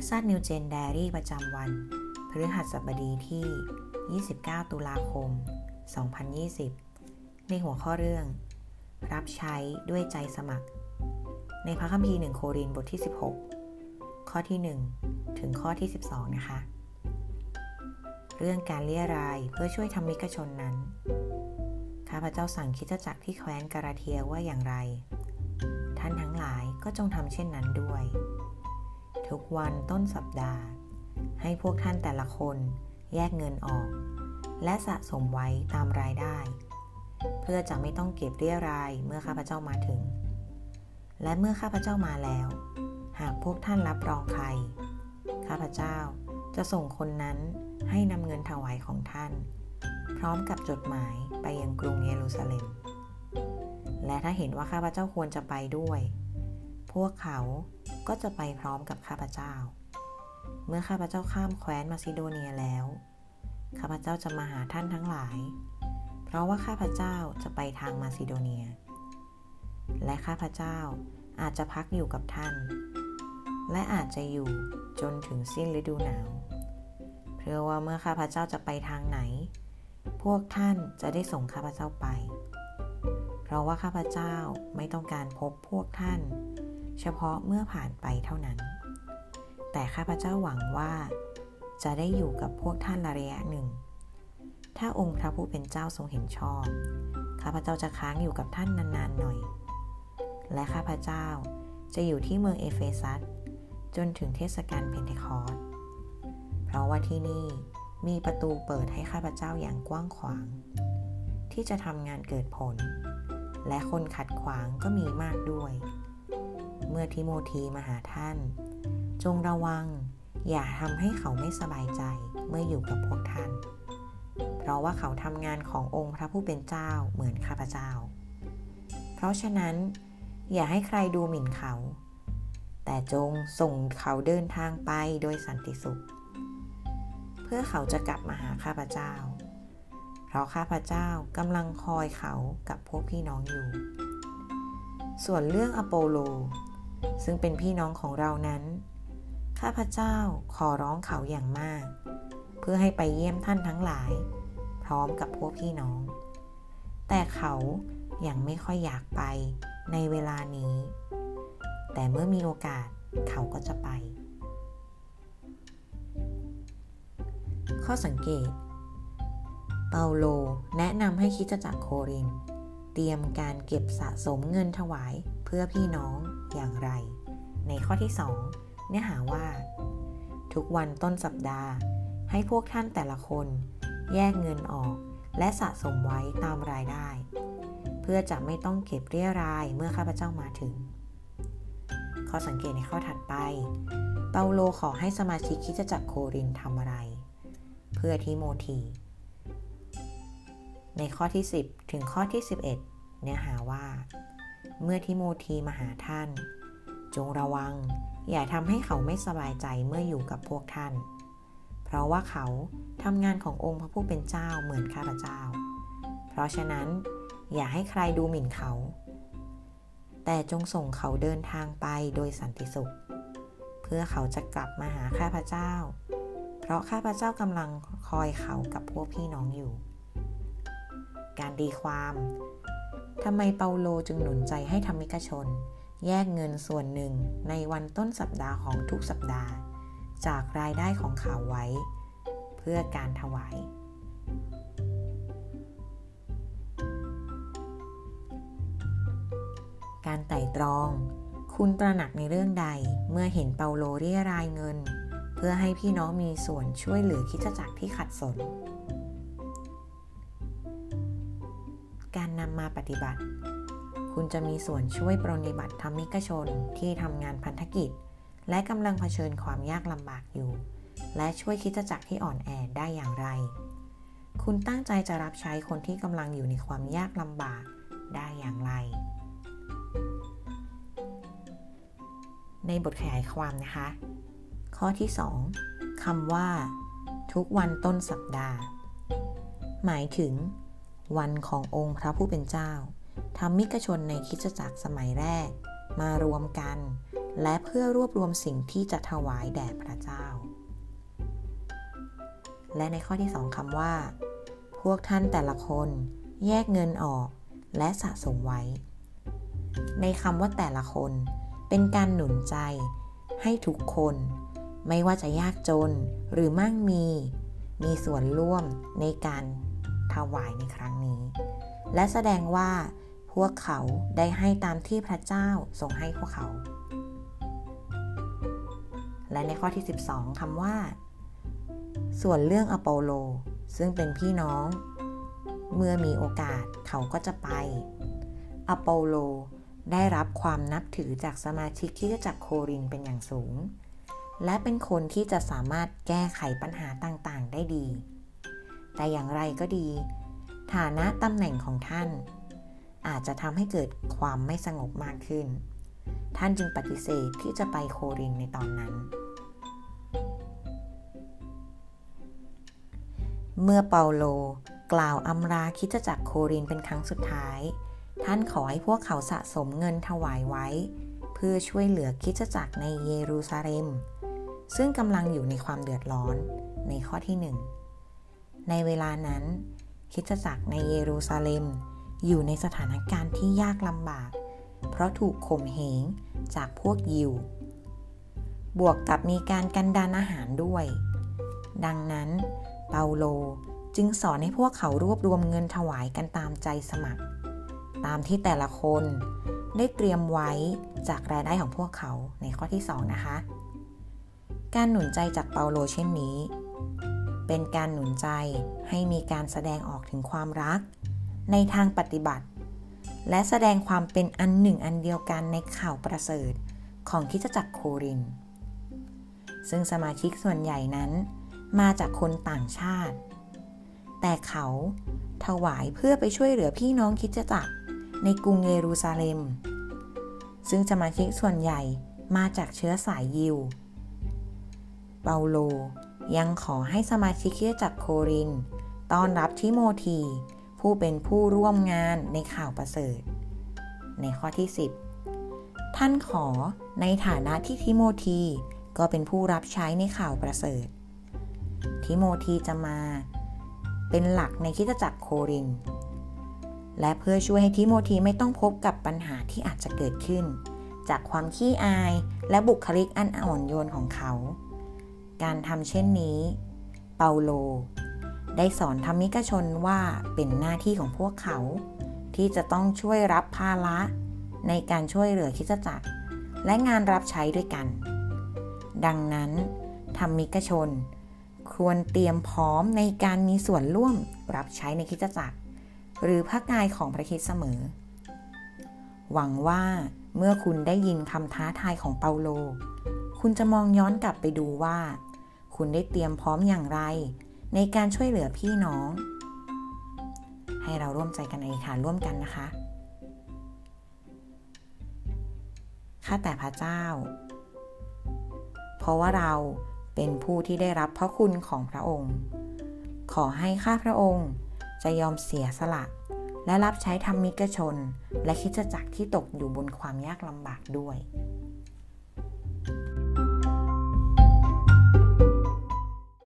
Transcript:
Texas New Gen Diary ประจำวันพฤหัสบดีที่ 29 ตุลาคม 2020 ในหัวข้อเรื่อง รับใช้ด้วยใจสมัคร ในพระคัมภีร์ 1 โครินบทที่ 16 ข้อที่ 1 ถึงข้อที่ 12 นะคะ เรื่องการเลี้ยรายเพื่อช่วยทำมิกชนนั้น ข้าพเจ้าสั่งคิดจักรที่แคว้นกาลาเทียว่าอย่างไร ท่านทั้งหลายก็จงทำเช่นนั้นด้วย ทุกวันต้นสัปดาห์ ให้พวกท่านแต่ละคนแยกเงินออก และสะสมไว้ตามรายได้ เพื่อจะไม่ต้องเก็บเรียรายเมื่อข้าพเจ้ามาถึง และเมื่อข้าพเจ้ามาแล้ว หากพวกท่านรับรองใคร ข้าพเจ้าจะส่งคนนั้นให้นำเงินถวายของท่าน พร้อมกับจดหมายไปยังกรุงเยรูซาเล็ม และถ้าเห็นว่าข้าพเจ้าควรจะไปด้วย พวกเขา ก็จะไปพร้อมกับข้าพเจ้า เมื่อข้าพเจ้าข้ามแคว้นมาซิโดเนียแล้ว ข้าพเจ้าจะมาหาท่านทั้งหลาย เพราะว่าข้าพเจ้าจะไปทางมาซิโดเนีย และข้าพเจ้าอาจจะพักอยู่กับท่าน และอาจจะอยู่จนถึงสิ้นฤดูหนาว เพื่อว่าเมื่อข้าพเจ้าจะไปทางไหน พวกท่านจะได้ส่งข้าพเจ้าไป เพราะว่าข้าพเจ้าไม่ต้องการพบพวกท่าน เฉพาะเมื่อผ่านไปเท่านั้น แต่ข้าพเจ้าหวังว่า จะได้อยู่กับพวกท่านระยะหนึ่ง ถ้าองค์พระผู้เป็นเจ้าทรงเห็นชอบ ข้าพเจ้าจะค้างอยู่กับท่านนานๆหน่อย และข้าพเจ้าจะอยู่ที่เมืองเอเฟซัสจนถึงเทศกาลเพนเทคอสเพราะว่าที่นี่มีประตูเปิดให้ข้าพเจ้าอย่างกว้างขวาง ที่จะทำงานเกิดผล และคนขัดขวางก็มีมากด้วย เมื่อทิโมธีมาหาท่าน จงระวัง อย่าทำให้เขาไม่สบายใจเมื่ออยู่กับพวกท่าน เพราะว่าเขาทำงานขององค์พระผู้เป็นเจ้าเหมือนข้าพเจ้า เพราะฉะนั้น อย่าให้ใครดูหมิ่นเขา แต่จงส่งเขาเดินทางไปโดยสันติสุข เพื่อเขาจะกลับมาหาข้าพเจ้า เพราะข้าพเจ้ากำลังคอยเขากับพวกพี่น้องอยู่ส่วนเรื่องอโปโล ซึ่งเป็นพี่น้องของเรานั้น ข้าพเจ้าขอร้องเขาอย่างมาก เพื่อให้ไปเยี่ยมท่านทั้งหลาย พร้อมกับพวกพี่น้อง แต่เขายัางไม่ค่อยอยากไปในเวลานี้ แต่เมื่อมีโอกาสเขาก็จะไป ข้อสังเกต เปาโลแนะนำให้คิดจักรโคริน เตรียมการเก็บสะสมเงินถวาย พื่อพี่น้องอย่างไร ในข้อที่ 2 เนื้อหาว่า ทุกวันต้นสัปดาห์ ให้พวกท่านแต่ละคน แยกเงินออก และสะสมไว้ตามรายได้ เพื่อจะไม่ต้องเก็บเรียรายเมื่อข้าพเจ้ามาถึง ข้อสังเกตในข้อถัดไป เปาโลขอให้สมาชิกคิดจักรโครินทำอะไร เพื่อทิโมธีในข้อที่ 10 ถึงข้อที่ 11 เนื้อหาว่า เมื่อทิโมธีมาหาท่าน จงระวัง อย่าทำให้เขาไม่สบายใจเมื่ออยู่กับพวกท่าน เพราะว่าเขาทำงานขององค์พระผู้เป็นเจ้าเหมือนข้าพเจ้า เพราะฉะนั้นอย่าให้ใครดูหมิ่นเขา แต่จงส่งเขาเดินทางไปโดยสันติสุข เพื่อเขาจะกลับมาหาข้าพเจ้า เพราะข้าพเจ้ากำลังคอยเขากับพวกพี่น้องอยู่ การดีความ ทำไมเปาโลจึงหนุนใจให้ธรรมิกชน แยกเงินส่วนหนึ่งในวันต้นสัปดาห์ของทุกสัปดาห์ จากรายได้ของเขาไว้ เพื่อการถวาย การไต่ตรอง คุณตระหนักในเรื่องใดเมื่อเห็นเปาโลเรียรายเงิน เพื่อให้พี่น้องมีส่วนช่วยเหลือคิดจักรที่ขัดสน การนำมาปฏิบัติ คุณจะมีส่วนช่วยปรนิบัติธรรมิกชนที่ทำงานพันธกิจ และกำลังเผชิญความยากลำบากอยู่ และช่วยคิดจักรที่อ่อนแอได้อย่างไร คุณตั้งใจจะรับใช้คนที่กำลังอยู่ในความยากลำบากได้อย่างไร ในบทขยายความนะคะ ข้อที่ 2คำว่า ทุกวันต้นสัปดาห์ หมายถึง วันขององค์พระผู้เป็นเจ้าทำมิกชนในคริสตจักรสมัยแรก มารวมกัน และเพื่อรวบรวมสิ่งที่จะถวายแด่พระเจ้า และในข้อที่สองคำว่า พวกท่านแต่ละคนแยกเงินออกและสะสมไว้ ในคำว่าแต่ละคนเป็นการหนุนใจให้ทุกคน ไม่ว่าจะยากจนหรือมั่งมี มีส่วนร่วมในการ ถวายในครั้งนี้ และแสดงว่าพวกเขาได้ให้ตามที่พระเจ้าทรงให้พวกเขา และในข้อที่ 12คำว่า ส่วนเรื่องอโปโล ซึ่งเป็นพี่น้อง เมื่อมีโอกาสเขาก็จะไป อโปโลได้รับความนับถือจากสมาชิกที่จะจักโครินเป็นอย่างสูง และเป็นคนที่จะสามารถแก้ไขปัญหาต่างๆ ได้ดี แต่อย่างไรก็ดี ฐานะตำแหน่งของท่าน อาจจะทำให้เกิดความไม่สงบมากขึ้น ท่านจึงปฏิเสธที่จะไปโครินในตอนนั้น เมื่อเปาโลกล่าวอำลาคิดจักโครินเป็นครั้งสุดท้าย ท่านขอให้พวกเขาสะสมเงินถวายไว้ เพื่อช่วยเหลือคิดจักรในเยรูซาเล็ม ซึ่งกำลังอยู่ในความเดือดร้อนในข้อที่หนึ่ง ในเวลานั้น คิดจักรในเยรูซาเล็ม อยู่ในสถานการณ์ที่ยากลำบาก เพราะถูกข่มเหงจากพวกยิว บวกกับมีการกันดานอาหารด้วย ดังนั้น เปาโลจึงสอนให้พวกเขารวบรวมเงินถวายกันตามใจสมัคร ตามที่แต่ละคนได้เตรียมไว้จากรายได้ของพวกเขาในข้อที่ 2 นะคะ การหนุนใจจากเปาโลเช่นนี้ เป็นการหนุนใจให้มีการแสดงออกถึงความรัก ในทางปฏิบัติ และแสดงความเป็นอันหนึ่งอันเดียวกันในข่าวประเสริฐของคิจจักรโคริน ซึ่งสมาชิกส่วนใหญ่นั้นมาจากคนต่างชาติ แต่เขาถวายเพื่อไปช่วยเหลือพี่น้องคิดจักรในกรุงเยรูซาเล็ม ซึ่งสมาชิกส่วนใหญ่มาจากเชื้อสายยิว เปาโล ยังขอให้สมาชิกที่จากโครินต้อนรับทิโมธี ผู้เป็นผู้ร่วมงานในข่าวประเสริฐ ในข้อที่ 10 ท่านขอในฐานะที่ทิโมธีก็เป็นผู้รับใช้ในข่าวประเสริฐ ทิโมธีจะมา เป็นหลักในคิดจักรโคริน และเพื่อช่วยให้ทิโมธีไม่ต้องพบกับปัญหาที่อาจจะเกิดขึ้น จากความขี้อายและบุคลิกอันอ่อนโยนของเขา การทำเช่นนี้ เปาโล ได้สอนธรรมิกชนว่าเป็นหน้าที่ของพวกเขา ที่จะต้องช่วยรับภาระในการช่วยเหลือคิดจักร และงานรับใช้ด้วยกัน ดังนั้นธรรมิกชน ควรเตรียมพร้อมในการมีส่วนร่วมรับใช้ในคิดจักร หรือพระกายของพระคิดเสมอ หวังว่าเมื่อคุณได้ยินคำท้าทายของเปาโล คุณจะมองย้อนกลับไปดูว่า คุณได้เตรียมพร้อมอย่างไร ในการช่วยเหลือพี่น้อง ให้เราร่วมใจกันในฐานร่วมกันนะคะข้าแต่พระเจ้า เพราะว่าเราเป็นผู้ที่ได้รับพระคุณของพระองค์ ขอให้ข้าพระองค์จะยอมเสียสละ และรับใช้ธรรมิกชน และคิดจักรที่ตกอยู่บนความยากลำบากด้วย